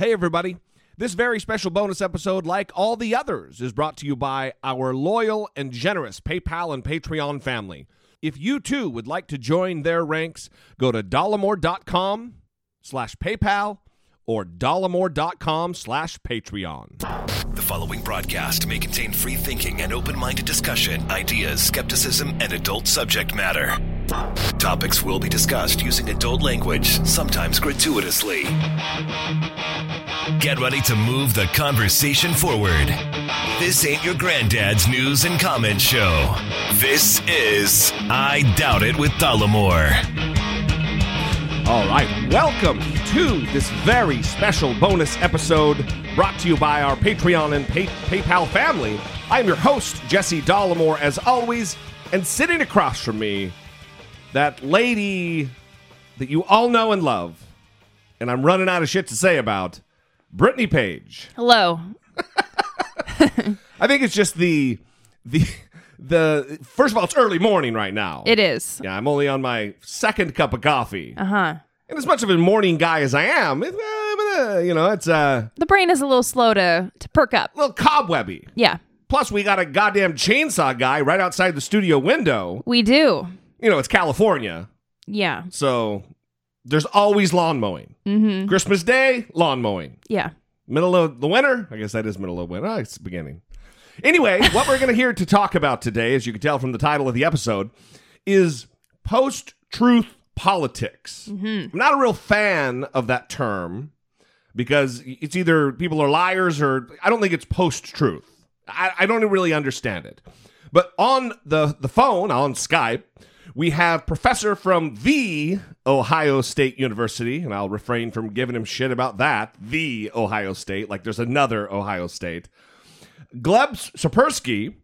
Hey, everybody. This very special bonus episode, like all the others, is brought to you by our loyal and generous PayPal and Patreon family. If you too would like to join their ranks, go to dollemore.com slash PayPal or dollemore.com slash Patreon. The following broadcast may contain free thinking and open minded discussion, ideas, skepticism, and adult subject matter. Topics will be discussed using adult language, sometimes gratuitously. Get ready to move the conversation forward. This ain't your granddad's news and comment show. This is I Doubt It with Dollemore. All right, welcome to this very special bonus episode brought to you by our Patreon and Pay- PayPal family. I am your host, Jesse Dollemore, as always, and sitting across from me, that lady that you all know and love, and I'm running out of shit to say about, Brittany Page. Hello. I think it's just the the the first of all, it's early morning right now. It is. yeah, I'm only on my second cup of coffee. Uh huh. And as much of a morning guy as I am, it, uh, uh, you know, it's uh, The brain is a little slow to to perk up. a little cobwebby. Yeah, Plus, we got a goddamn chainsaw guy right outside the studio window. we do. You know, it's California, Yeah. so there's always lawn mowing. Mm-hmm. Christmas Day, lawn mowing. Yeah. Middle of the winter, I guess that is middle of winter. Oh, it's the beginning. Anyway, what we're going to hear to talk about today, as you can tell from the title of the episode, is post truth politics. I'm not a real fan of that term because it's either people are liars or I don't think it's post truth. I, I don't really understand it. But on the, the phone, on Skype, we have professor from the Ohio State University, and I'll refrain from giving him shit about that. The Ohio State, like there's another Ohio State. Gleb Tsipursky,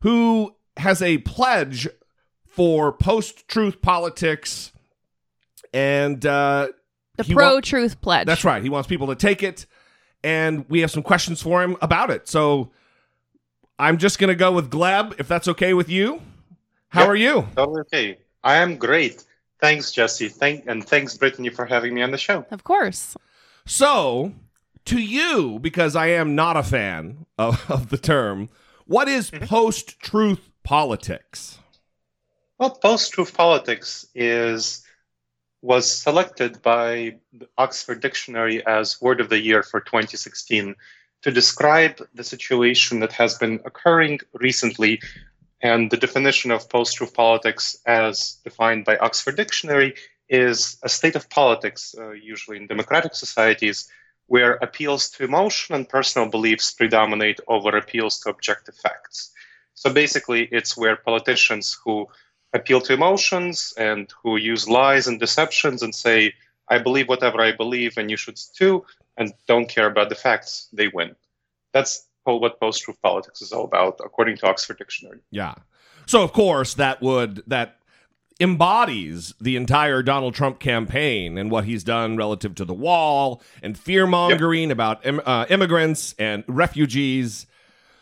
who has a pledge for post truth politics, and uh, The he pro wa- truth pledge. that's right. He wants people to take it, and we have some questions for him about it. So I'm just going to go with Gleb, if that's okay with you. How Yep. are you? Totally okay. I am great. Thanks, Jesse. Thank and thanks, Brittany, for having me on the show. Of course. So, to you, because I am not a fan of, of the term, what is mm-hmm. post truth politics? Well, post-truth politics is was selected by the Oxford Dictionary as word of the year for 2016 to describe the situation that has been occurring recently. And the definition of post-truth politics, as defined by Oxford Dictionary, is a state of politics, uh, usually in democratic societies, where appeals to emotion and personal beliefs predominate over appeals to objective facts. So basically, it's where politicians who appeal to emotions and who use lies and deceptions and say, I believe whatever I believe and you should too, and don't care about the facts, they win. That's what post truth politics is all about, according to Oxford Dictionary. Yeah. So, of course, that would, that embodies the entire Donald Trump campaign and what he's done relative to the wall and fear mongering about im- uh, immigrants and refugees.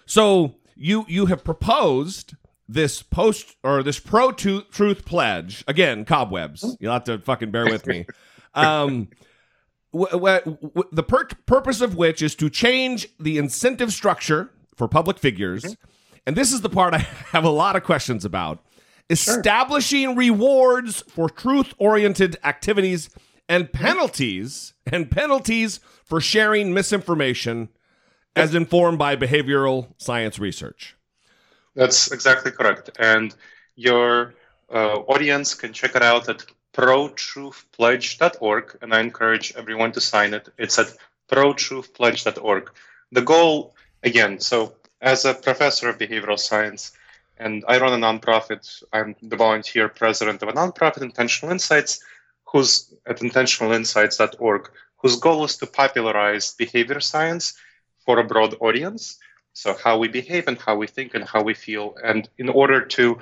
So you you have proposed this post or this pro truth pledge again cobwebs. You'll have to fucking bear with me. Um, w- w- w- the per- purpose of which is to change the incentive structure for public figures. And this is the part I have a lot of questions about establishing rewards for truth oriented activities and penalties and penalties for sharing misinformation as informed by behavioral science research. That's exactly correct. And your uh, audience can check it out at protruthpledge.org. And I encourage everyone to sign it. It's at protruthpledge.org. The goal, again, so as a professor of behavioral science, and I run a nonprofit, I'm the volunteer president of a nonprofit, Intentional Insights, who's at intentionalinsights.org, whose goal is to popularize behavior science for a broad audience. So, how we behave and how we think and how we feel, and in order to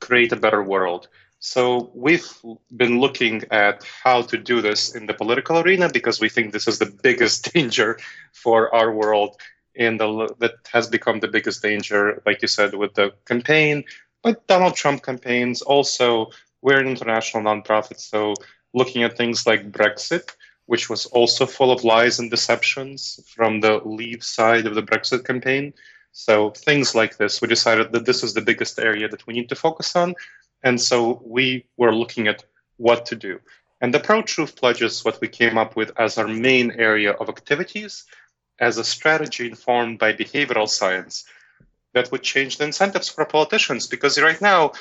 create a better world. So, we've been looking at how to do this in the political arena because we think this is the biggest danger for our world, and the, that has become the biggest danger, like you said, with the campaign, but Donald Trump campaigns. Also, we're an international nonprofit, so looking at things like Brexit, which was also full of lies and deceptions from the Leave side of the Brexit campaign. So things like this, we decided that this is the biggest area that we need to focus on. And so we were looking at what to do. And the Pro Truth Pledge is what we came up with as our main area of activities as a strategy informed by behavioral science that would change the incentives for politicians. Because right now,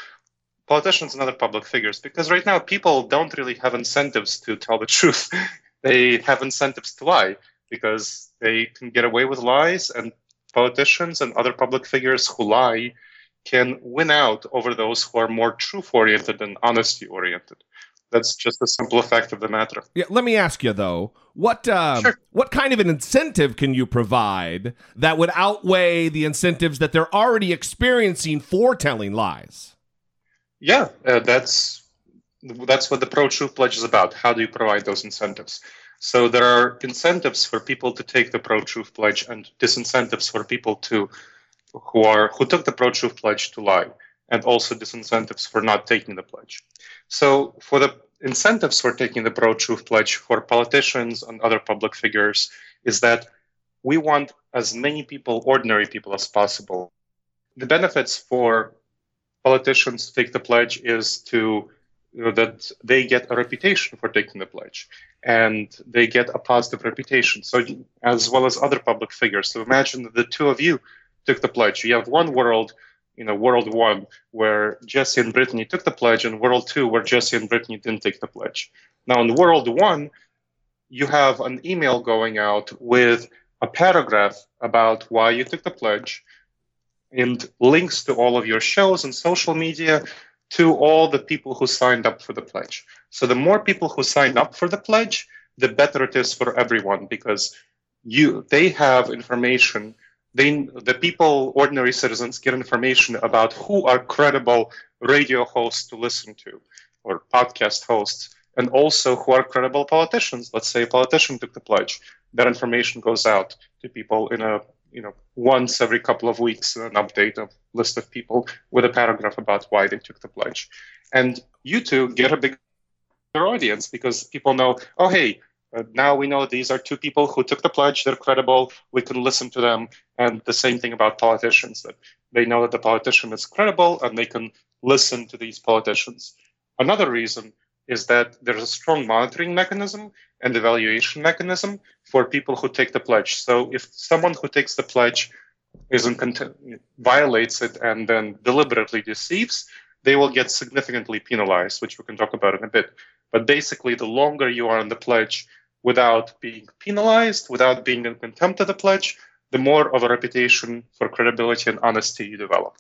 politicians and other public figures, because right now people don't really have incentives to tell the truth. they have incentives to lie because they can get away with lies, and politicians and other public figures who lie can win out over those who are more truth oriented and honesty oriented. That's just the simple fact of the matter. Yeah, let me ask you though, what uh, Sure. what kind of an incentive can you provide that would outweigh the incentives that they're already experiencing for telling lies? Yeah, uh, that's that's what the Pro Truth Pledge is about. How do you provide those incentives? So there are incentives for people to take the Pro Truth Pledge, and disincentives for people to who are who took the Pro Truth Pledge to lie, and also disincentives for not taking the pledge. So for the incentives for taking the Pro Truth Pledge for politicians and other public figures is that we want as many people, ordinary people, as possible. The benefits for politicians to take the pledge is to you know, that they get a reputation for taking the pledge and they get a positive reputation so as well as other public figures so imagine that the two of you took the pledge you have one world you know world one where jesse and brittany took the pledge and world two where jesse and brittany didn't take the pledge now in world one you have an email going out with a paragraph about why you took the pledge and links to all of your shows and social media to all the people who signed up for the pledge. So the more people who sign up for the pledge, the better it is for everyone because you they have information. They the people, ordinary citizens, get information about who are credible radio hosts to listen to or podcast hosts, and also who are credible politicians. Let's say a politician took the pledge. That information goes out to people in a you know once every couple of weeks an update of list of people with a paragraph about why they took the pledge and you two get a bigger audience because people know oh hey now we know these are two people who took the pledge they're credible we can listen to them and the same thing about politicians that they know that the politician is credible and they can listen to these politicians another reason is that there's a strong monitoring mechanism and evaluation mechanism for people who take the pledge. So if someone who takes the pledge isn't cont- violates it and then deliberately deceives, they will get significantly penalized, which we can talk about in a bit. But basically, the longer you are on the pledge without being penalized, without being in contempt of the pledge, the more of a reputation for credibility and honesty you develop.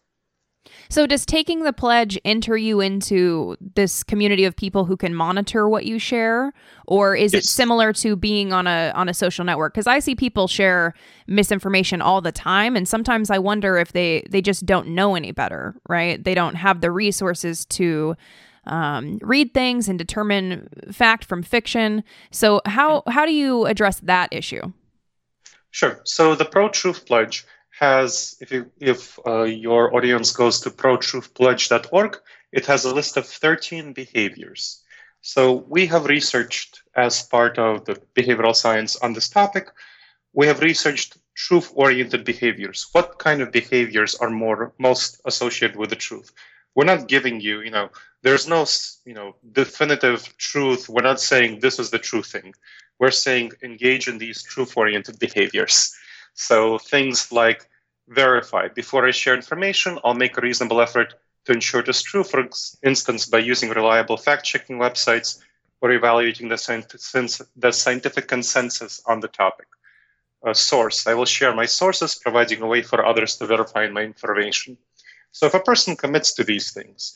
So, does taking the pledge enter you into this community of people who can monitor what you share, or is it similar to being on a on a social network? Because I see people share misinformation all the time, and sometimes I wonder if they they just don't know any better, right? They don't have the resources to um, read things and determine fact from fiction. So, how how do you address that issue? Sure. So the Pro Truth Pledge has, if you, if uh, your audience goes to protruthpledge.org, it has a list of 13 behaviors. So we have researched as part of the behavioral science on this topic. We have researched truth-oriented behaviors. What kind of behaviors are more most associated with the truth? We're not giving you, you know, there's no, you know, definitive truth. We're not saying this is the true thing we're saying engage in these truth oriented behaviors. So things like verify. Before I share information, I'll make a reasonable effort to ensure it is true, for instance, by using reliable fact checking websites or evaluating the, the scientific consensus on the topic. A source. I will share my sources, providing a way for others to verify my information. So if a person commits to these things,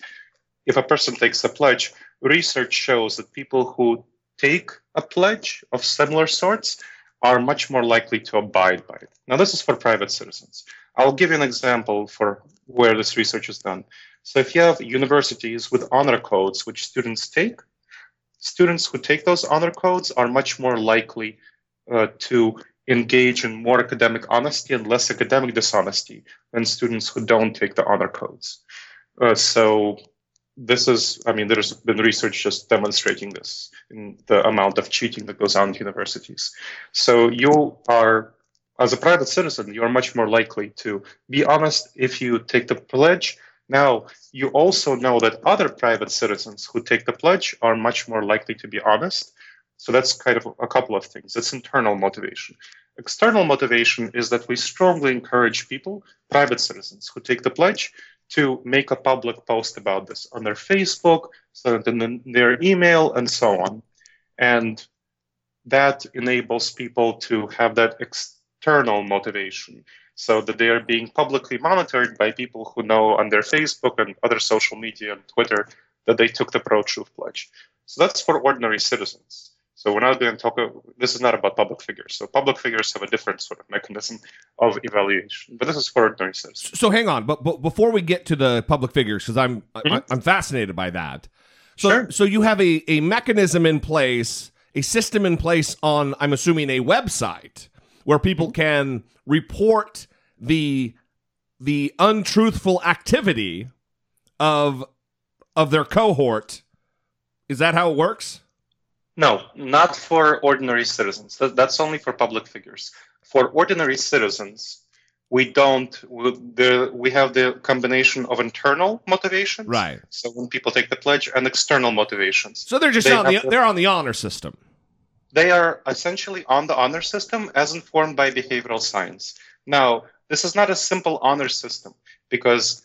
if a person takes a pledge, research shows that people who take a pledge of similar sorts are much more likely to abide by it. Now, this is for private citizens. I'll give you an example for where this research is done. So, if you have universities with honor codes which students take, students who take those honor codes are much more likely uh, to engage in more academic honesty and less academic dishonesty than students who don't take the honor codes. Uh, so, this is, I mean, there's been research just demonstrating this in the amount of cheating that goes on at universities. So you are, as a private citizen, you are much more likely to be honest if you take the pledge. Now, you also know that other private citizens who take the pledge are much more likely to be honest. So that's kind of a couple of things. It's internal motivation. External motivation is that we strongly encourage people, private citizens, who take the pledge to make a public post about this on their Facebook, send it in their email, and so on. And that enables people to have that external motivation so that they are being publicly monitored by people who know on their Facebook and other social media and Twitter that they took the pro truth pledge. So that's for ordinary citizens. So we're not going to talk. This is not about public figures. So public figures have a different sort of mechanism of evaluation, but this is for ordinary citizens. So hang on, but, but before we get to the public figures, because I'm mm-hmm. I, I'm fascinated by that. So sure. so you have a a mechanism in place, a system in place on I'm assuming a website where people mm-hmm. can report the the untruthful activity of of their cohort. Is that how it works? No, not for ordinary citizens. That's only for public figures. For ordinary citizens, we don't. We have the combination of internal motivations, right? So when people take the pledge, and external motivations. So they're just they on the, the, they're on the honor system. They are essentially on the honor system as informed by behavioral science. Now, this is not a simple honor system because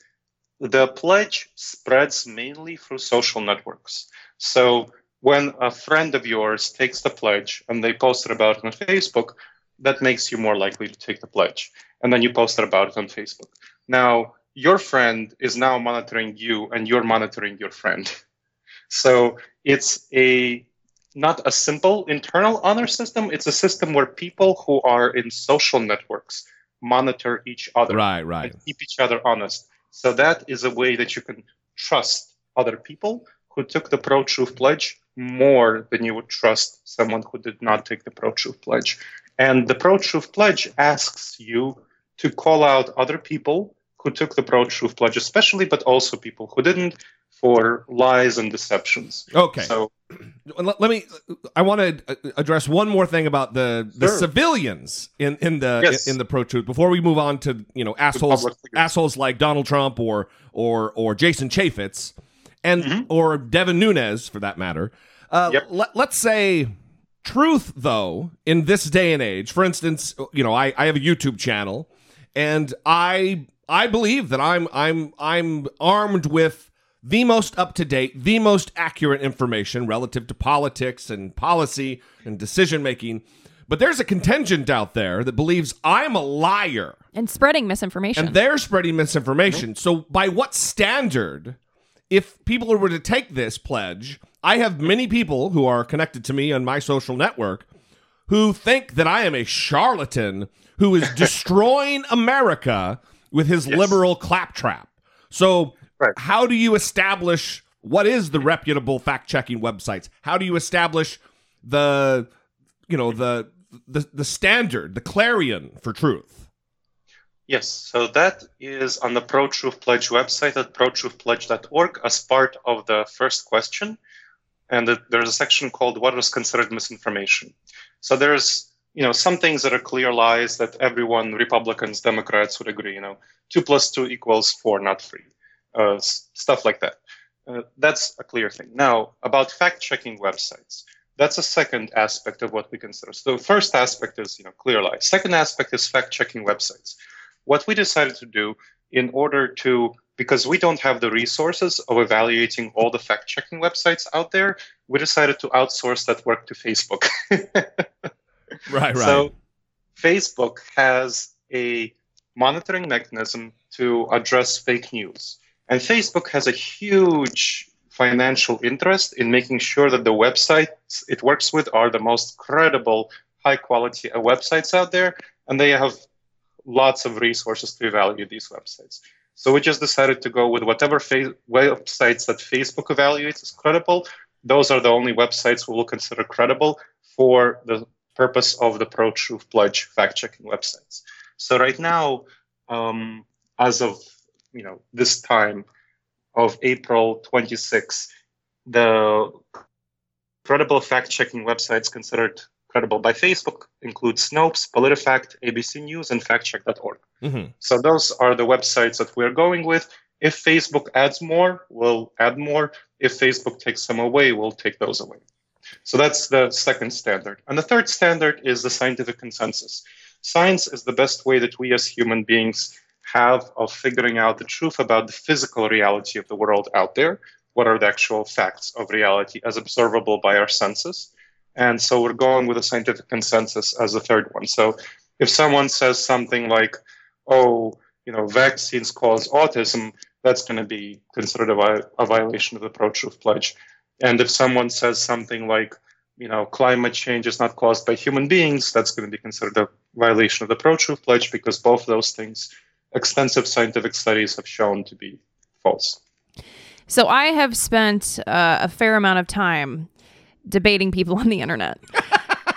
the pledge spreads mainly through social networks. So when a friend of yours takes the pledge and they post it about it on Facebook, that makes you more likely to take the pledge. And then you post it about it on Facebook. Now, your friend is now monitoring you and you're monitoring your friend. So it's a not a simple internal honor system. It's a system where people who are in social networks monitor each other. Right, right. keep each other honest. So that is a way that you can trust other people who took the pro truth pledge more than you would trust someone who did not take the pro truth pledge. And the pro truth pledge asks you to call out other people who took the pro truth pledge, especially, but also people who didn't, for lies and deceptions. Okay. So let, me. I want to uh, address one more thing about the the sure. civilians in in the yes. in the pro truth before we move on to you know assholes assholes like Donald Trump or or or Jason Chaffetz and mm-hmm. or Devin Nunes for that matter. Uh, yep. let, let's say truth though in this day and age. For instance, you know I I have a YouTube channel and I I believe that I'm I'm I'm armed with the most up to date, the most accurate information relative to politics and policy and decision making. But there's a contingent out there that believes I'm a liar and spreading misinformation. And they're spreading misinformation. Mm-hmm. So, by what standard, if people were to take this pledge, I have many people who are connected to me on my social network who think that I am a charlatan who is destroying America with his yes. liberal claptrap. So, right. how do you establish what is the reputable fact checking websites? How do you establish the, you know, the the the standard, the clarion for truth? Yes, so that is on the ProTruth Pledge website at protruthpledge.org as part of the first question. And there's a section called What is Considered Misinformation. So there's you know some things that are clear lies that everyone republicans democrats would agree you know two plus two equals four not three uh, stuff like that. Uh, that's a clear thing. Now about fact checking websites that's a second aspect of what we consider. So the first aspect is you know clear lies second aspect is fact checking websites what we decided to do in order to because we don't have the resources of evaluating all the fact checking websites out there we decided to outsource that work to facebook Right, right. So Facebook has a monitoring mechanism to address fake news. And Facebook has a huge financial interest in making sure that the websites it works with are the most credible, high quality uh, websites out there. And they have lots of resources to evaluate these websites. So we just decided to go with whatever fa- websites that Facebook evaluates as credible. Those are the only websites we will consider credible for the purpose of the Pro Truth Pledge fact checking websites. So right now, um, as of you know this time, of April 26, the credible fact checking websites considered credible by Facebook include Snopes, PolitiFact, ABC News, and factcheck.org. Mhm. So those are the websites that we're going with. If Facebook adds more, we'll add more. If Facebook takes some away, we'll take those away. So that's the second standard. And the third standard is the scientific consensus. Science is the best way that we as human beings have of figuring out the truth about the physical reality of the world out there. What are the actual facts of reality as observable by our senses? And so we're going with a scientific consensus as the third one. So if someone says something like, oh, you know, vaccines cause autism, that's going to be considered a, a violation of the pro truth pledge. And if someone says something like, you know, climate change is not caused by human beings, that's going to be considered a violation of the pro truth pledge because both those things, extensive scientific studies have shown to be false. So I have spent uh, a fair amount of time debating people on the internet.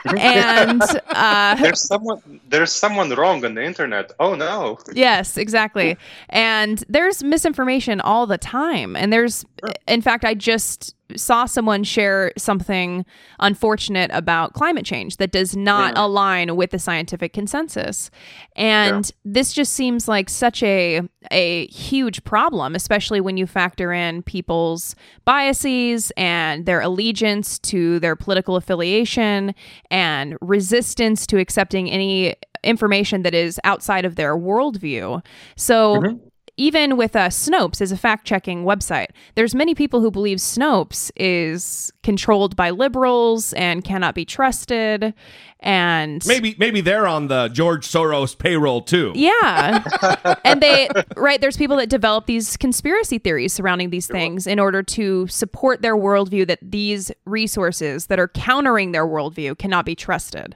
and uh, There's someone there's someone wrong on the internet. Oh no. yes, exactly. And there's misinformation all the time. And there's, in fact, I just saw someone share something unfortunate about climate change that does not Yeah. align with the scientific consensus. And this just seems like such a a huge problem, especially when you factor in people's biases and their allegiance to their political affiliation and resistance to accepting any information that is outside of their worldview. So mm-hmm. Even with uh, Snopes as a fact-checking website, there's many people who believe Snopes is controlled by liberals and cannot be trusted. And Maybe maybe they're on the George Soros payroll too. yeah. and they, right, there's people that develop these conspiracy theories surrounding these things in order to support their worldview that these resources that are countering their worldview cannot be trusted.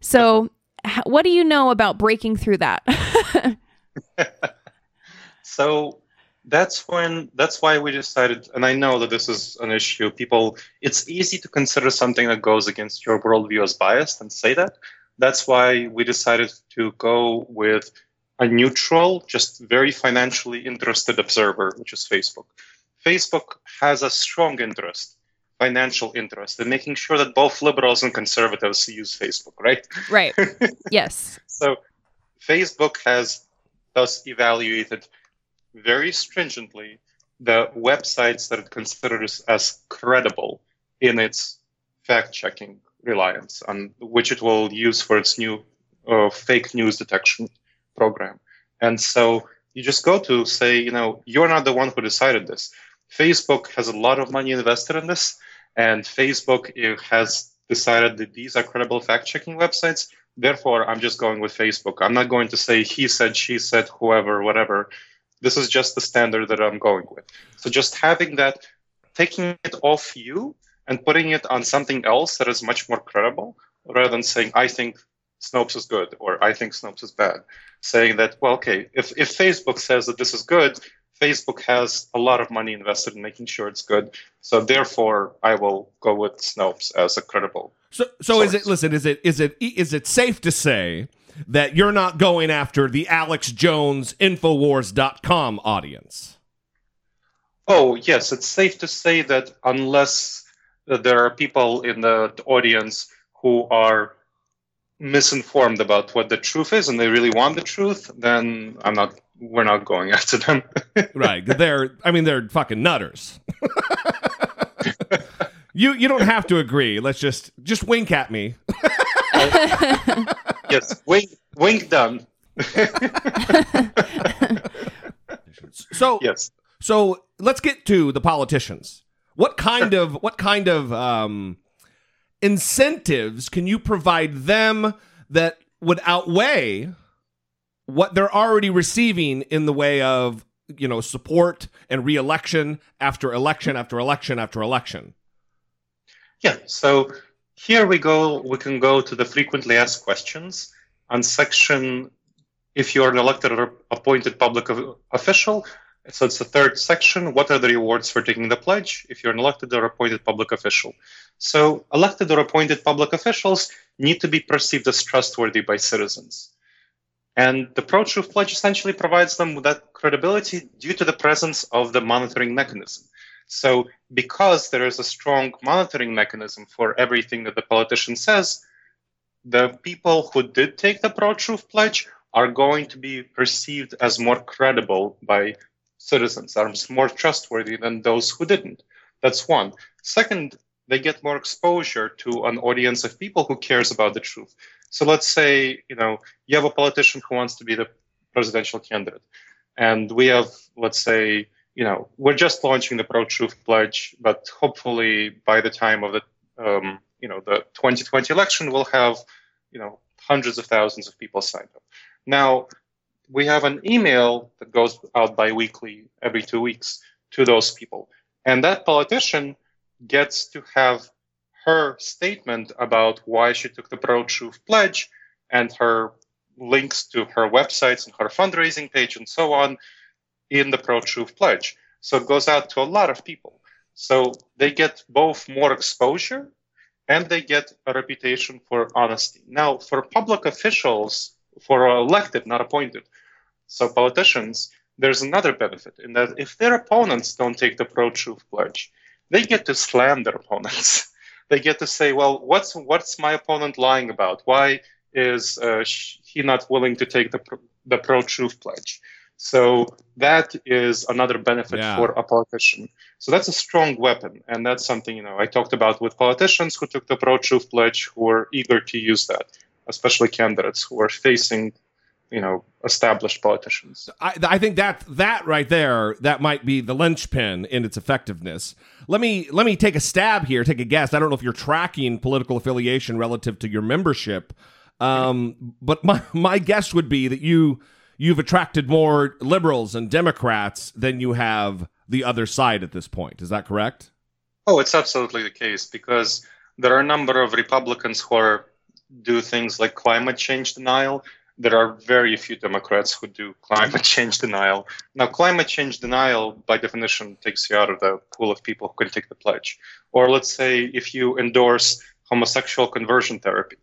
So, h- what do you know about breaking through that? So that's when that's why we decided and I know that this is an issue. People it's easy to consider something that goes against your worldview as biased and say that. That's why we decided to go with a neutral, just very financially interested observer, which is Facebook. Facebook has a strong interest, financial interest, in making sure that both liberals and conservatives use Facebook, right? right. Yes. So Facebook has thus evaluated very stringently the websites that it considers as credible in its fact checking reliance, on which it will use for its new uh, fake news detection program. And so you just go to say, you know, you're not the one who decided this. Facebook has a lot of money invested in this, and Facebook has decided that these are credible fact checking websites. Therefore, I'm just going with Facebook. I'm not going to say he said, she said, whoever, whatever. This is just the standard that I'm going with. So just having that, taking it off you and putting it on something else that is much more credible, rather than saying, I think Snopes is good or I think Snopes is bad. Saying that, well, okay, if, if Facebook says that this is good, Facebook has a lot of money invested in making sure it's good. So therefore, I will go with Snopes as a credible. So so is it listen, is it is it is it safe to say that you're not going after the Alex Jones Infowars.com audience? Oh, yes, it's safe to say that unless uh, there are people in the audience who are misinformed about what the truth is and they really want the truth, then I'm not we're not going after them. Right. They're I mean they're fucking nutters. you you don't have to agree. Let's just just wink at me. yes, wink wink done. So Yes. So let's get to the politicians. What kind of what kind of um, incentives can you provide them that would outweigh what they're already receiving in the way of you know support and reelection after election after election after election? Yeah, so here we go. We can go to the frequently asked questions on section. If you're an elected or appointed public official, so it's the third section. What are the rewards for taking the pledge? If you're an elected or appointed public official, so elected or appointed public officials need to be perceived as trustworthy by citizens, And the pro truth pledge essentially provides them with that credibility due to the presence of the monitoring mechanism. So, because there is a strong monitoring mechanism for everything that the politician says, the people who did take the pro truth pledge are going to be perceived as more credible by citizens, are more trustworthy than those who didn't. That's one. Second, they get more exposure to an audience of people who cares about the truth. So let's say, you know, you have a politician who wants to be the presidential candidate. And we have, let's say, you know, we're just launching the pro truth pledge, but hopefully by the time of the, um, you know, the 2020 election, we'll have, you know, hundreds of thousands of people signed up. Now, we have an email that goes out biweekly every two weeks to those people. And that politician gets to have her statement about why she took the pro truth pledge and her links to her websites and her fundraising page and so on in the pro truth pledge. So it goes out to a lot of people. So they get both more exposure and they get a reputation for honesty. Now, for public officials, for elected, not appointed, so politicians, there's another benefit in that if their opponents don't take the pro truth pledge, they get to slam their opponents. they get to say, well, what's what's my opponent lying about? Why is uh, he not willing to take the the pro truth pledge? So that is another benefit yeah. for a politician. So that's a strong weapon, and that's something you know I talked about with politicians who took the pro truth pledge who are eager to use that, especially candidates who are facing you know established politicians. I, I think that that right there that might be the linchpin in its effectiveness. Let me let me take a stab here, take a guess. I don't know if you're tracking political affiliation relative to your membership, um, but my my guess would be that you you've attracted more liberals and Democrats than you have the other side at this point. Is that correct? Oh, it's absolutely the case because there are a number of Republicans who are do things like climate change denial there are very few Democrats who do climate change denial. Now, climate change denial, by definition, takes you out of the pool of people who can take the pledge. Or let's say if you endorse homosexual conversion therapy,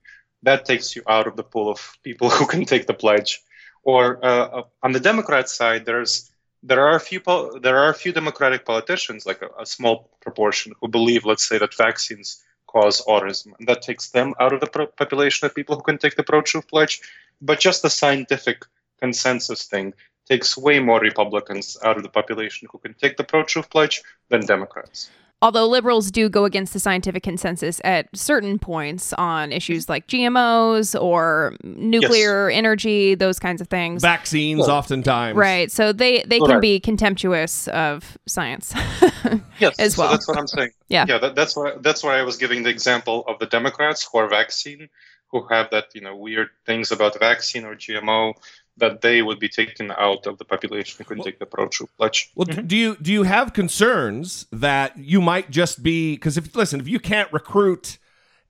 that takes you out of the pool of people who can take the pledge. Or uh, on the Democrat side, there's there are a few there are a few Democratic politicians, like a, a small proportion, who believe, let's say, that vaccines cause autism, and that takes them out of the population of people who can take the pro-truth pledge but just the scientific consensus thing takes way more Republicans out of the population who can take the pro truth pledge than Democrats. Although liberals do go against the scientific consensus at certain points on issues like GMOs or nuclear yes. energy, those kinds of things. Vaccines, well, oftentimes. Right. So they, they can be contemptuous of science. yes. As well. So that's what I'm saying. Yeah. Yeah. That, that's why that's why I was giving the example of the Democrats who are vaccine who have that you know weird things about vaccine or GMO that they would be taken out of the population who can well, take the pro truth pledge. Well, mm-hmm. do you do you have concerns that you might just be because if listen if you can't recruit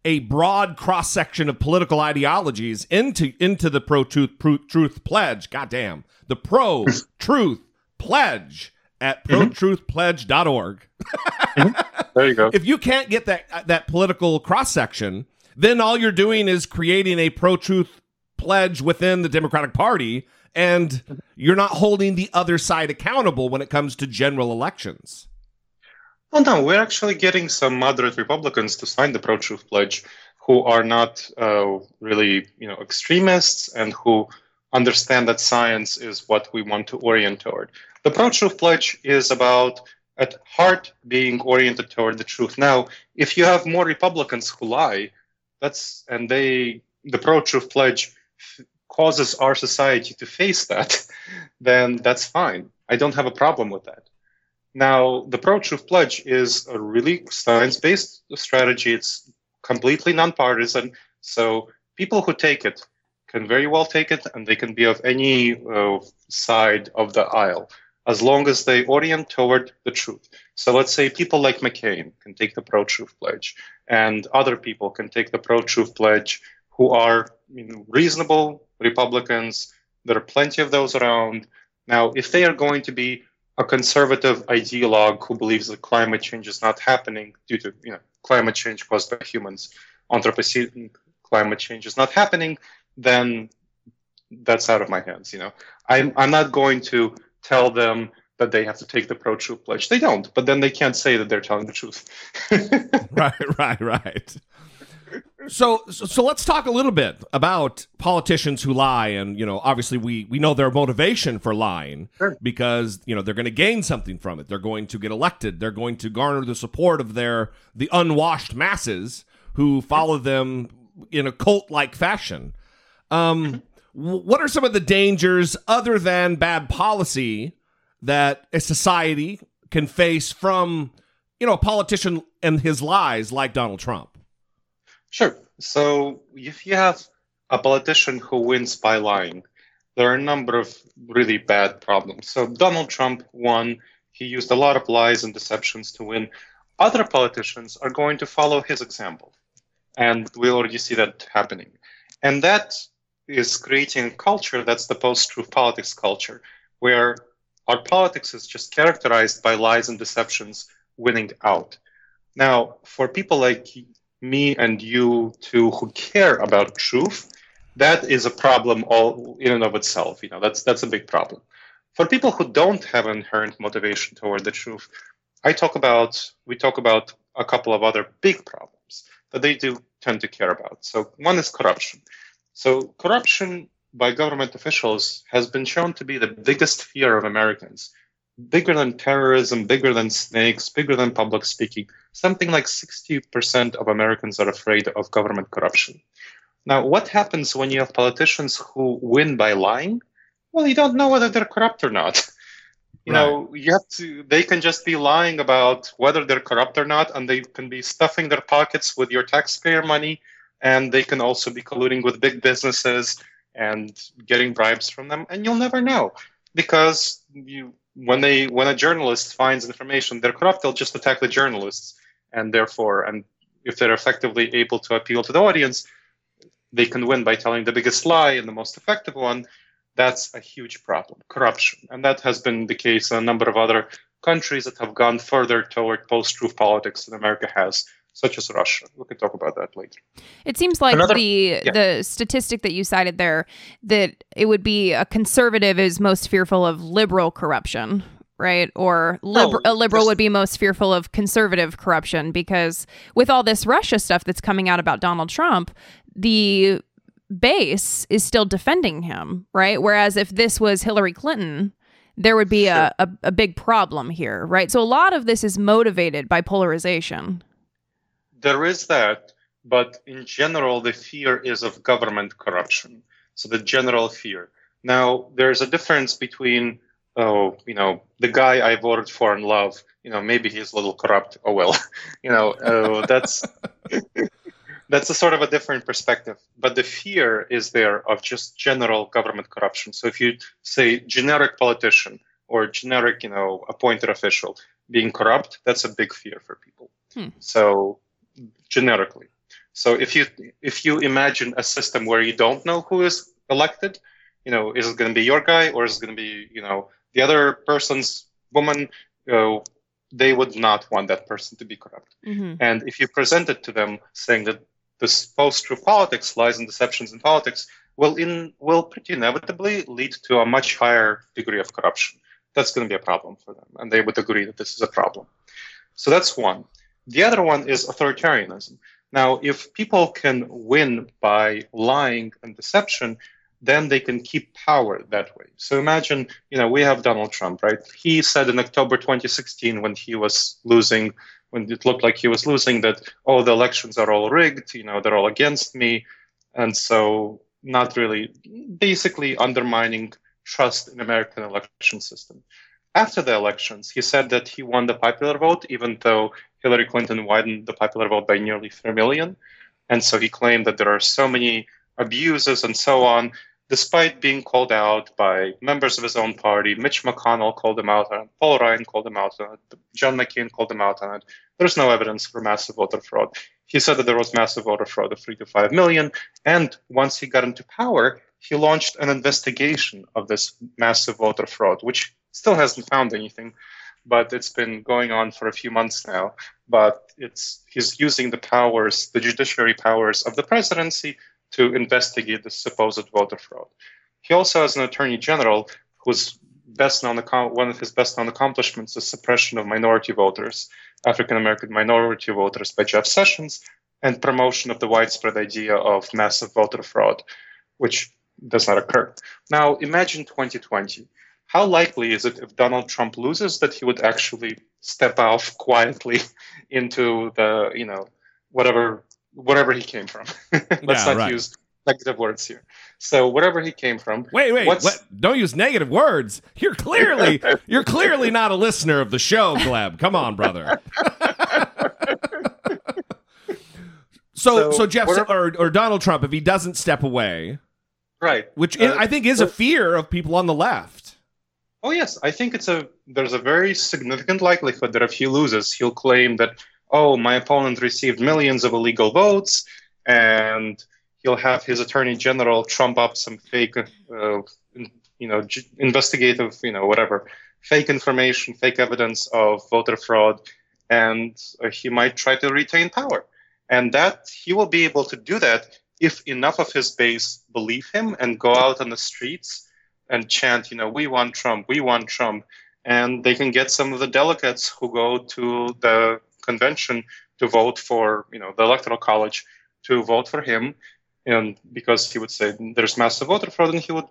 a broad cross section of political ideologies into into the pro truth truth pledge, goddamn the pro truth pledge at mm-hmm. protruthpledge.org. mm-hmm. There you go. If you can't get that that political cross section, then all you're doing is creating a pro truth pledge within the Democratic Party, and you're not holding the other side accountable when it comes to general elections. Well, no, we're actually getting some moderate Republicans to sign the pro truth pledge who are not uh, really, you know, extremists and who understand that science is what we want to orient toward. The pro truth pledge is about at heart being oriented toward the truth. Now, if you have more Republicans who lie, that's and they the pro truth pledge causes our society to face that, then that's fine. I don't have a problem with that. Now, the pro truth pledge is a really science based strategy. It's completely nonpartisan. So people who take it can very well take it and they can be of any uh, side of the aisle as long as they orient toward the truth. So let's say people like McCain can take the pro truth pledge, and other people can take the pro truth pledge who are you know, reasonable Republicans. There are plenty of those around. Now, if they are going to be a conservative ideologue who believes that climate change is not happening due to you know climate change caused by humans, Anthropocene climate change is not happening, then that's out of my hands. You know, I'm I'm not going to tell them that they have to take the pro truth pledge. They don't, but then they can't say that they're telling the truth. right, right, right. So, so, so let's talk a little bit about politicians who lie, and you know, obviously we we know their motivation for lying Sure. because you know they're going to gain something from it. They're going to get elected. They're going to garner the support of their the unwashed masses who follow them in a cult like fashion. Um, what are some of the dangers other than bad policy that a society can face from you know a politician and his lies like Donald Trump? Sure. So if you have a politician who wins by lying, there are a number of really bad problems. So Donald Trump won. He used a lot of lies and deceptions to win. Other politicians are going to follow his example. And we already see that happening. And that is creating a culture that's the post truth politics culture, where our politics is just characterized by lies and deceptions winning out. Now, for people like me and you two who care about truth, that is a problem all in and of itself. You know, that's that's a big problem. For people who don't have inherent motivation toward the truth, I talk about we talk about a couple of other big problems that they do tend to care about. So one is corruption. So corruption by government officials has been shown to be the biggest fear of Americans bigger than terrorism, bigger than snakes, bigger than public speaking. Something like 60% of Americans are afraid of government corruption. Now, what happens when you have politicians who win by lying? Well, you don't know whether they're corrupt or not. You Right. know, you have to, they can just be lying about whether they're corrupt or not, and they can be stuffing their pockets with your taxpayer money, and they can also be colluding with big businesses and getting bribes from them, and you'll never know because you when they when a journalist finds information they're corrupt they'll just attack the journalists and therefore and if they're effectively able to appeal to the audience they can win by telling the biggest lie and the most effective one. That's a huge problem corruption. And that has been the case in a number of other countries that have gone further toward post-truth politics than america has such as russia. We can talk about that later. It seems like Another- the yeah. the statistic that you cited there that it would be a conservative is most fearful of liberal corruption, right? Or liber- No, a liberal would be most fearful of conservative corruption because with all this Russia stuff that's coming out about Donald Trump, the base is still defending him, right? Whereas if this was Hillary Clinton, there would be a, a, a big problem here, right? So a lot of this is motivated by polarization. There is that, but in general, the fear is of government corruption. So the general fear. Now, there's a difference between, oh, you know, the guy I voted for in love, you know, maybe he's a little corrupt. Oh well, you know, oh, that's that's a sort of a different perspective. But the fear is there of just general government corruption. So if you say generic politician or generic, you know, appointed official being corrupt, that's a big fear for people. Hmm. So generically. So if you if you imagine a system where you don't know who is elected, you know, is it going to be your guy or is it going to be you know the other person's woman? Know, they would not want that person to be corrupt. Mm-hmm. And if you present it to them saying that this post-truth politics, lies and deceptions in politics, will in will pretty inevitably lead to a much higher degree of corruption. That's going to be a problem for them, and they would agree that this is a problem. So that's one. The other one is authoritarianism. Now, if people can win by lying and deception, then they can keep power that way. So imagine, you know, we have Donald Trump, right? He said in October 2016 when he was losing, when it looked like he was losing, that, oh, the elections are all rigged, you know, they're all against me. And so not really, basically undermining trust in American election system. After the elections, he said that he won the popular vote, even though Hillary Clinton widened the popular vote by nearly 3 million. And so he claimed that there are so many abuses and so on, despite being called out by members of his own party. Mitch McConnell called him out on it, Paul Ryan called him out on it, John McCain called him out on it. There's no evidence for massive voter fraud. He said that there was massive voter fraud of 3 to 5 million. And once he got into power, he launched an investigation of this massive voter fraud, which still hasn't found anything but it's been going on for a few months now. But it's he's using the powers, the judiciary powers of the presidency, to investigate the supposed voter fraud. He also has an attorney general who's best known one of his best known accomplishments is suppression of minority voters, African American minority voters by Jeff Sessions, and promotion of the widespread idea of massive voter fraud, which does not occur. Now, imagine 2020. How likely is it if Donald Trump loses that he would actually step off quietly into the, you know, whatever whatever he came from? Let's yeah, not right. use negative words here. So wherever he came from. Wait, wait, what? don't use negative words. You're clearly you're clearly not a listener of the show, Gleb. Come on, brother. so, so, so Jeff or, or Donald Trump, if he doesn't step away, right? Which uh, I think is a fear of people on the left. Oh yes, I think it's a there's a very significant likelihood that if he loses, he'll claim that oh my opponent received millions of illegal votes and he'll have his attorney general trump up some fake, uh, you know, investigative, you know, whatever, fake information, fake evidence of voter fraud, and uh, he might try to retain power. And that he will be able to do that if enough of his base believe him and go out on the streets and chant, you know, we want Trump, we want Trump. And they can get some of the delegates who go to the convention to vote for, you know, the electoral college to vote for him and because he would say there's massive voter fraud, and he would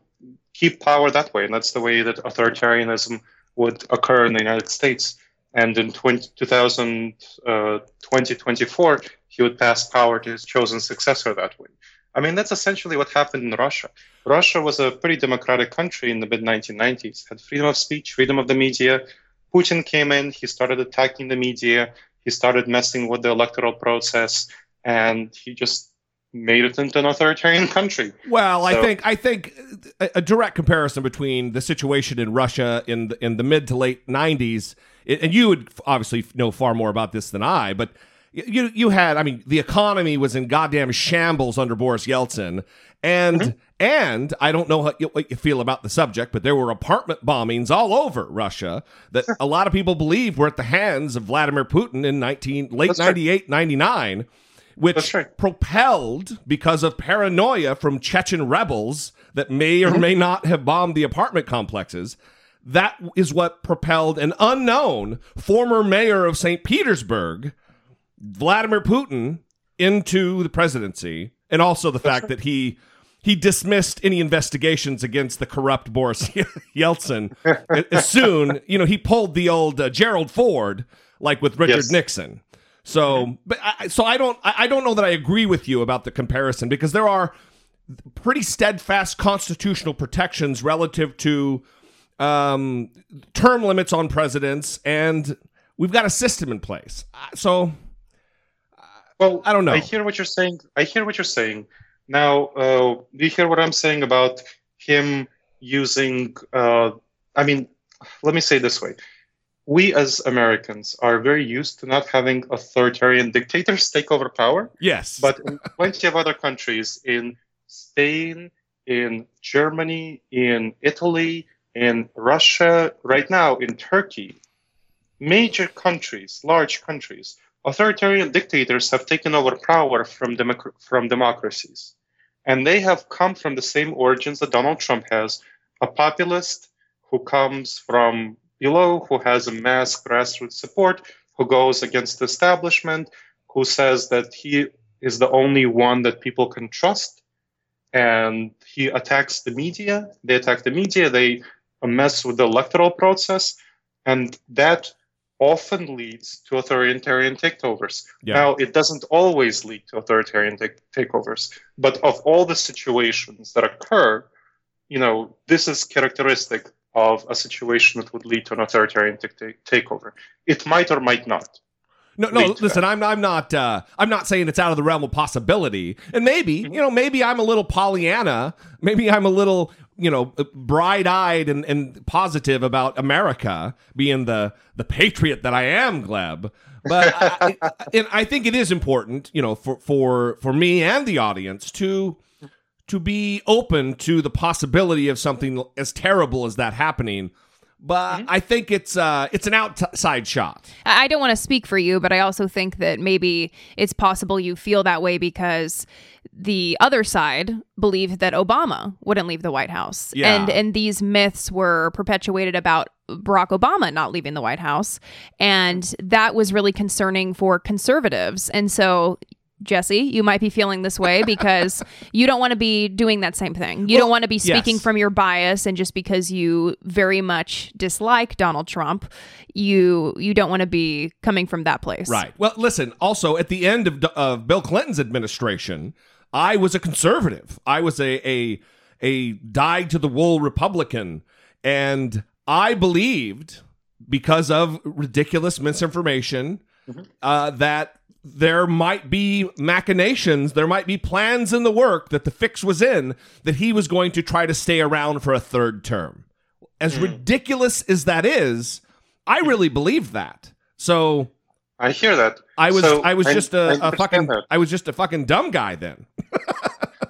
keep power that way, and that's the way that authoritarianism would occur in the United States. And in 20, 2000, uh, 2024, he would pass power to his chosen successor that way. I mean, that's essentially what happened in Russia. Russia was a pretty democratic country in the mid 1990s, had freedom of speech, freedom of the media. Putin came in, he started attacking the media, he started messing with the electoral process, and he just made it into an authoritarian country. Well, so, I think I think a, a, direct comparison between the situation in Russia in the, in the mid to late '90s, and you would obviously know far more about this than I, but you you had I mean the economy was in goddamn shambles under Boris Yeltsin, and mm-hmm. And I don't know how you, what you feel about the subject, but there were apartment bombings all over Russia that a lot of people believe were at the hands of Vladimir Putin in 19 late That's 98 right. 99 which right. propelled because of paranoia from Chechen rebels that may or mm-hmm. may not have bombed the apartment complexes. That is what propelled an unknown former mayor of St. Petersburg, Vladimir Putin, into the presidency, and also the fact that he he dismissed any investigations against the corrupt Boris Yeltsin as soon, you know, he pulled the old uh, Gerald Ford, like with Richard yes. Nixon. So, but I, so I don't I don't know that I agree with you about the comparison because there are pretty steadfast constitutional protections relative to um, term limits on presidents, and we've got a system in place. So, well, I don't know. I hear what you're saying. I hear what you're saying. Now, uh, do you hear what I'm saying about him using? Uh, I mean, let me say this way we as Americans are very used to not having authoritarian dictators take over power. Yes. But in plenty of other countries, in Spain, in Germany, in Italy, in Russia, right now in Turkey, major countries, large countries, authoritarian dictators have taken over power from, democ- from democracies. And they have come from the same origins that Donald Trump has a populist who comes from below, who has a mass grassroots support, who goes against the establishment, who says that he is the only one that people can trust. And he attacks the media. They attack the media. They mess with the electoral process. And that often leads to authoritarian takeovers. Yeah. Now, it doesn't always lead to authoritarian take- takeovers, but of all the situations that occur, you know, this is characteristic of a situation that would lead to an authoritarian t- takeover. It might or might not. No, no. Listen, I'm I'm not uh, I'm not saying it's out of the realm of possibility. And maybe mm-hmm. you know maybe I'm a little Pollyanna. Maybe I'm a little you know bright eyed and, and positive about America being the the patriot that I am, Gleb. But I, and I think it is important, you know, for for for me and the audience to to be open to the possibility of something as terrible as that happening. But I think it's uh it's an outside shot. I I don't want to speak for you, but I also think that maybe it's possible you feel that way because the other side believed that Obama wouldn't leave the White House. Yeah. And and these myths were perpetuated about Barack Obama not leaving the White House. And that was really concerning for conservatives. And so Jesse, you might be feeling this way because you don't want to be doing that same thing. You don't want to be speaking yes. from your bias and just because you very much dislike Donald Trump, you you don't want to be coming from that place. Right. Well, listen, also at the end of, of Bill Clinton's administration, I was a conservative. I was a a a dyed to the wool Republican and I believed because of ridiculous misinformation uh, that there might be machinations, there might be plans in the work that the fix was in that he was going to try to stay around for a third term. As ridiculous as that is, I really believe that. So I hear that. I was So, I was I- just I a, a understand fucking that. I was just a fucking dumb guy then.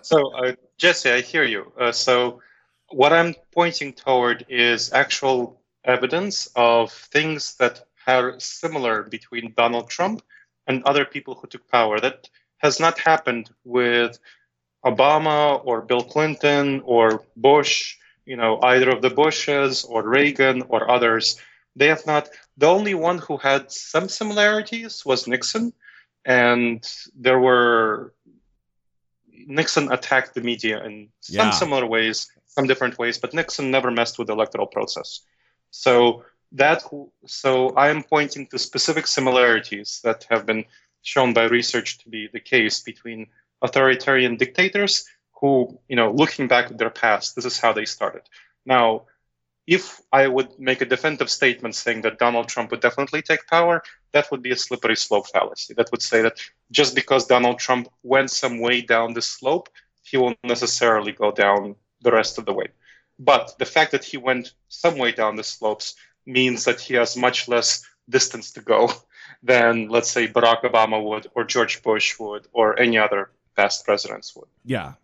So, uh, Jesse, I hear you. Uh, so, what I'm pointing toward is actual evidence of things that are similar between Donald Trump and other people who took power. That has not happened with Obama or Bill Clinton or Bush, you know, either of the Bushes or Reagan or others. They have not. The only one who had some similarities was Nixon. And there were Nixon attacked the media in some Yeah. similar ways, some different ways, but Nixon never messed with the electoral process. So that so I am pointing to specific similarities that have been shown by research to be the case between authoritarian dictators who, you know, looking back at their past, this is how they started. Now, if I would make a definitive statement saying that Donald Trump would definitely take power, that would be a slippery slope fallacy. That would say that just because Donald Trump went some way down the slope, he won't necessarily go down the rest of the way. But the fact that he went some way down the slopes means that he has much less distance to go than, let's say, Barack Obama would, or George Bush would, or any other past presidents would. Yeah.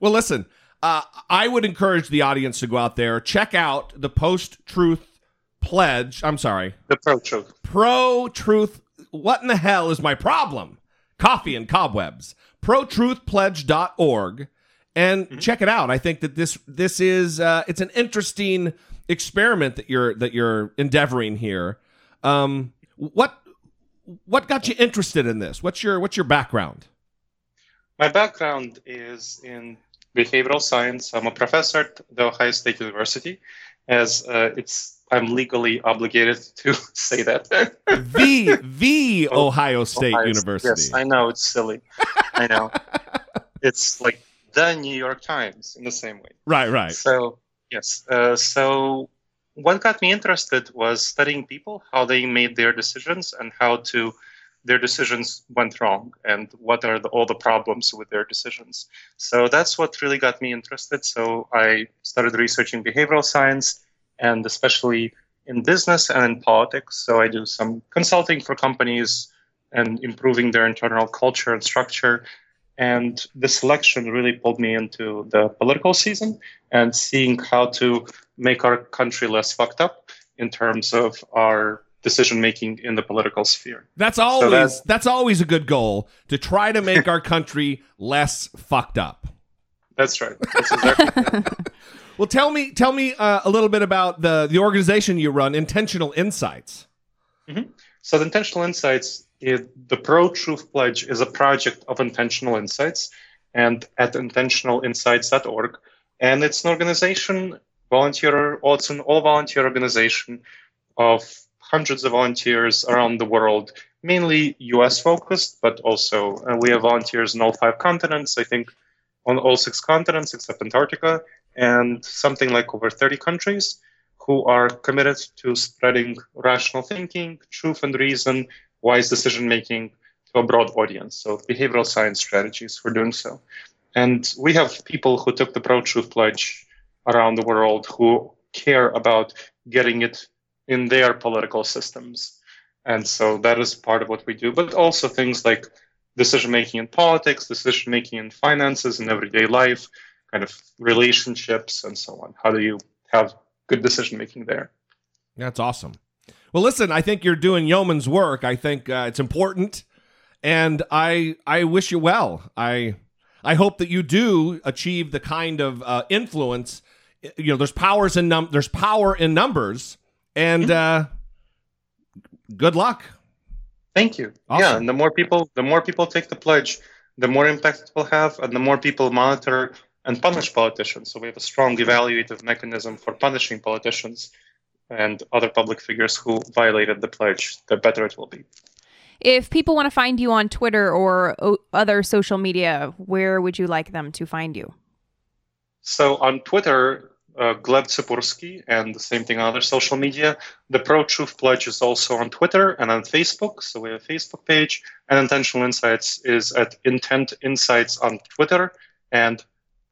Well, listen, uh, I would encourage the audience to go out there, check out the post truth pledge. I'm sorry, The pro truth. pro truth. What in the hell is my problem? Coffee and cobwebs. Protruthpledge.org and check it out. I think that this this is uh, it's an interesting experiment that you're that you're endeavoring here. Um, what what got you interested in this? What's your what's your background? My background is in behavioral science. I'm a professor at the Ohio State University, as uh, it's I'm legally obligated to say that. the the Ohio State Ohio- University. Yes, I know it's silly. I know. it's like the New York Times in the same way. right, right. So yes. Uh, so what got me interested was studying people, how they made their decisions, and how to their decisions went wrong, and what are the, all the problems with their decisions. So that's what really got me interested. So I started researching behavioral science, and especially in business and in politics. So I do some consulting for companies and improving their internal culture and structure. And the election really pulled me into the political season and seeing how to make our country less fucked up in terms of our decision making in the political sphere. That's always that's- that's always a good goal to try to make our country less fucked up. That's right. That's exactly Well, tell me tell me uh, a little bit about the the organization you run, Intentional Insights. So the Intentional Insights, it, the Pro Truth Pledge is a project of Intentional Insights and at intentionalinsights.org. And it's an organization, volunteer, oh, it's an all volunteer organization of hundreds of volunteers around the world, mainly US focused, but also uh, we have volunteers in all five continents, I think on all six continents except Antarctica, and something like over 30 countries who are committed to spreading rational thinking, truth and reason, wise decision making to a broad audience. So, behavioral science strategies for doing so. And we have people who took the Pro Truth Pledge around the world who care about getting it in their political systems. And so that is part of what we do, but also things like decision making in politics, decision making in finances and everyday life, kind of relationships, and so on. How do you have good decision making there? That's awesome. Well, listen, I think you're doing yeoman's work. I think uh, it's important, and I I wish you well. I I hope that you do achieve the kind of uh, influence. You know, there's powers in num there's power in numbers, and uh, good luck. Thank you. Awesome. Yeah, and the more people, the more people take the pledge, the more impact it will have, and the more people monitor and punish politicians. So we have a strong evaluative mechanism for punishing politicians and other public figures who violated the pledge. The better it will be. If people want to find you on Twitter or o- other social media, where would you like them to find you? So on Twitter, uh, Gleb Tsipursky, and the same thing on other social media. The Pro Truth Pledge is also on Twitter and on Facebook. So we have a Facebook page, and Intentional Insights is at Intent Insights on Twitter and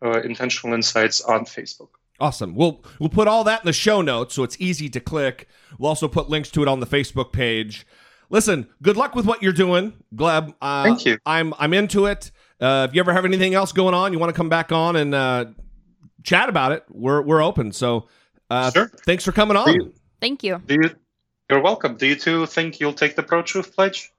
uh, Intentional Insights on Facebook. Awesome. We'll we'll put all that in the show notes so it's easy to click. We'll also put links to it on the Facebook page. Listen, good luck with what you're doing, Gleb. Uh, Thank you. I'm I'm into it. Uh, if you ever have anything else going on, you want to come back on and uh, chat about it, we're we're open. So, uh, Sure. thanks for coming on. Do you, Thank you. do you, you're welcome. Do you two think you'll take the Pro Truth Pledge?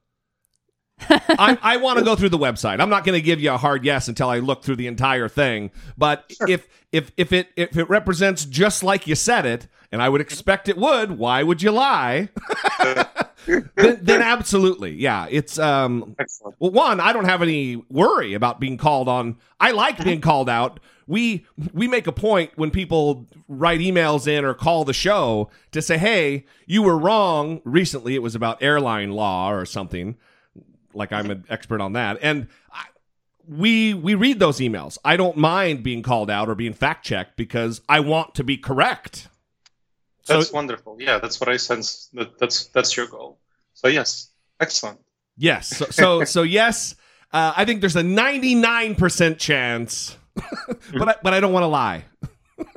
I, I want to go through the website. I'm not going to give you a hard yes until I look through the entire thing. But Sure. if if if it if it represents just like you said it, and I would expect it would, why would you lie? then, then absolutely, yeah. It's um. Excellent. Well, one, I don't have any worry about being called on. I like being called out. We we make a point when people write emails in or call the show to say, "Hey, you were wrong." Recently, it was about airline law or something like I'm an expert on that. And I, we we read those emails. I don't mind being called out or being fact checked because I want to be correct. So That's wonderful. Yeah, that's what I sense. That, that's that's your goal. So yes, excellent. yes, so so, so yes, uh, I think there's a 99% chance, but I, but I don't want to lie.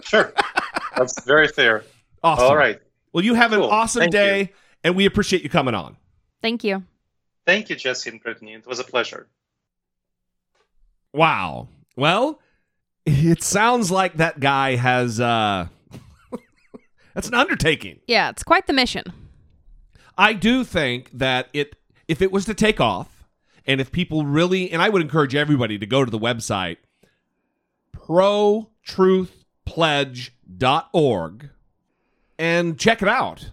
Sure, that's very fair. Awesome. All right. Well, you have an awesome Thank day, you. and we appreciate you coming on. Thank you. Thank you, Jesse and Brittany. It was a pleasure. Wow. Well, it sounds like that guy has. uh That's an undertaking. Yeah, it's quite the mission. I do think that it if it was to take off and if people really and I would encourage everybody to go to the website protruthpledge.org and check it out.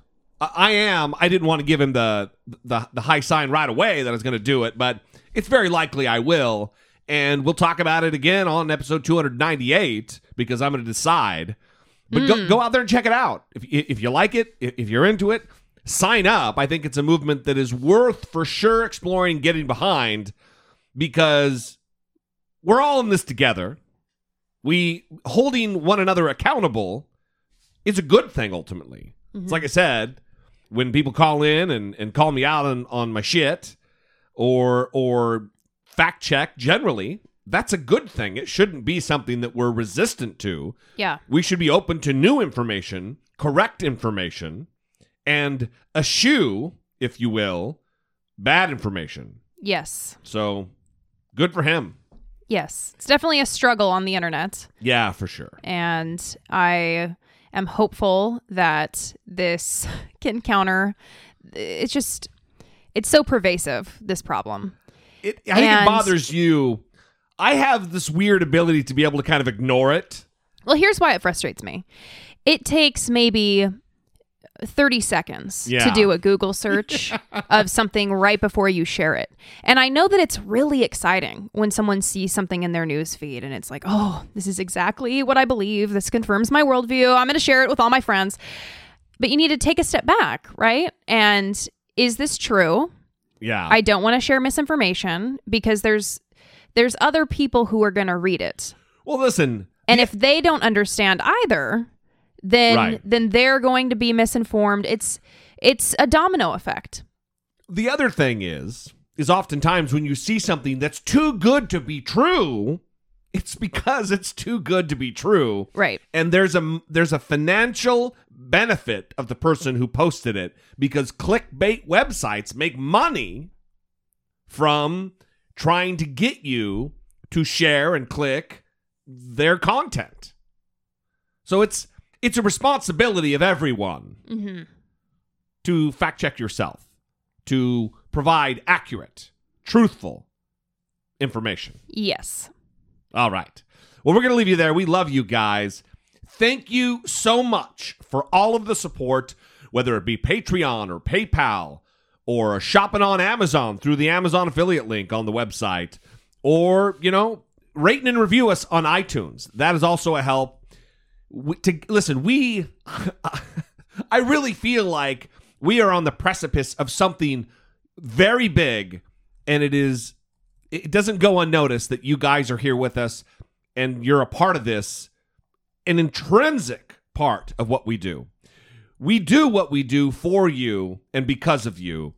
I, am I didn't want to give him the the the high sign right away that I was going to do it, but it's very likely I will and we'll talk about it again on episode 298 because I'm going to decide. But go, hmm. go out there and check it out. If, if you like it, if you're into it, sign up. I think it's a movement that is worth for sure exploring, and getting behind, because we're all in this together. We holding one another accountable is a good thing ultimately. It's mm-hmm. like I said, when people call in and, and call me out on, on my shit or or fact check generally, that's a good thing. It shouldn't be something that we're resistant to Yeah. we should be open to new information, correct information, and eschew, if you will, bad information. Yes. So good for him. Yes. It's definitely a struggle on the internet. Yeah, for sure. and I am hopeful that this can counter. It's just, it's so pervasive. This problem. It, I think it bothers you. I have this weird ability to be able to kind of ignore it. Well, here's why it frustrates me. It takes maybe 30 seconds Yeah. to do a Google search of something right before you share it. And I know that it's really exciting when someone sees something in their news feed and it's like, oh, this is exactly what I believe. This confirms my worldview. I'm going to share it with all my friends. But you need to take a step back, right? And is this true? Yeah. I don't want to share misinformation because there's there's other people who are going to read it. well, listen. And if they don't understand either, then Right. then they're going to be misinformed. It's it's a domino effect. The other thing is, is oftentimes when you see something that's too good to be true, it's because it's too good to be true. Right. and there's a there's a financial benefit of the person who posted it because clickbait websites make money from trying to get you to share and click their content. So it's it's a responsibility of everyone hmm to fact check yourself, to provide accurate, truthful information. Yes. All right. Well, we're going to leave you there. We love you guys. Thank you so much for all of the support, whether it be Patreon or PayPal or shopping on Amazon through the Amazon affiliate link on the website, or, you know, rating and review us on iTunes. That is also a help. To listen, we I really feel like we are on the precipice of something very big and it is it doesn't go unnoticed that you guys are here with us and you're a part of this an intrinsic part of what we do. We do what we do for you and because of you.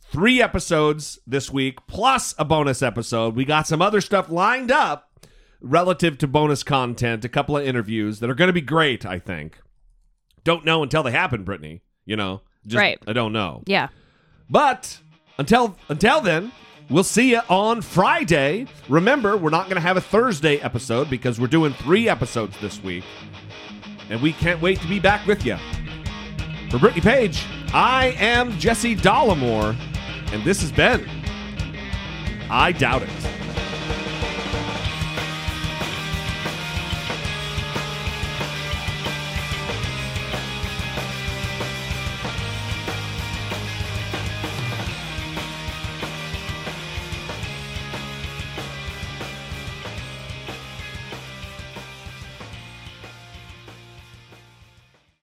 Three episodes this week, plus a bonus episode. We got some other stuff lined up relative to bonus content, a couple of interviews that are going to be great, I think. Don't know until they happen, Brittany. You know, just, Right. I don't know. Yeah. But until until then, we'll see you on Friday. Remember, we're not going to have a Thursday episode because we're doing three episodes this week, and we can't wait to be back with you. For Brittany Page, I am Jesse Dollemore, and this has been I Doubt It.